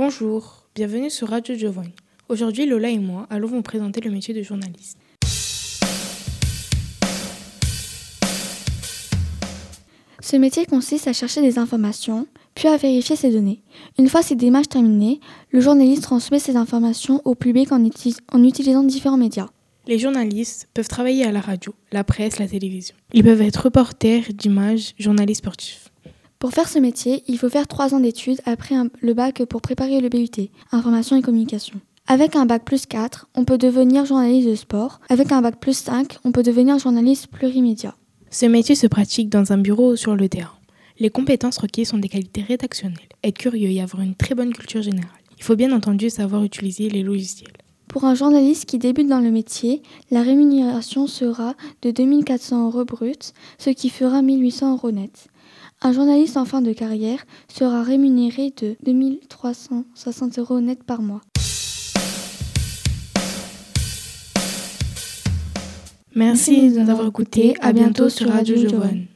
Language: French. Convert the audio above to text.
Bonjour, bienvenue sur Radio Giovanni. Aujourd'hui, Lola et moi allons vous présenter le métier de journaliste. Ce métier consiste à chercher des informations, puis à vérifier ces données. Une fois ces démarches terminées, le journaliste transmet ces informations au public en, en utilisant différents médias. Les journalistes peuvent travailler à la radio, la presse, la télévision. Ils peuvent être reporters d'images, journalistes sportifs. Pour faire ce métier, il faut faire trois ans d'études après le bac pour préparer le BUT, Information et Communication. Avec un bac plus 4, on peut devenir journaliste de sport. Avec un bac plus 5, on peut devenir journaliste plurimédia. Ce métier se pratique dans un bureau ou sur le terrain. Les compétences requises sont des qualités rédactionnelles, être curieux et avoir une très bonne culture générale. Il faut bien entendu savoir utiliser les logiciels. Pour un journaliste qui débute dans le métier, la rémunération sera de 2400 euros bruts, ce qui fera 1800 euros net. Un journaliste en fin de carrière sera rémunéré de 2360 euros net par mois. Merci de nous avoir écoutés. À bientôt sur Radio Giovanni.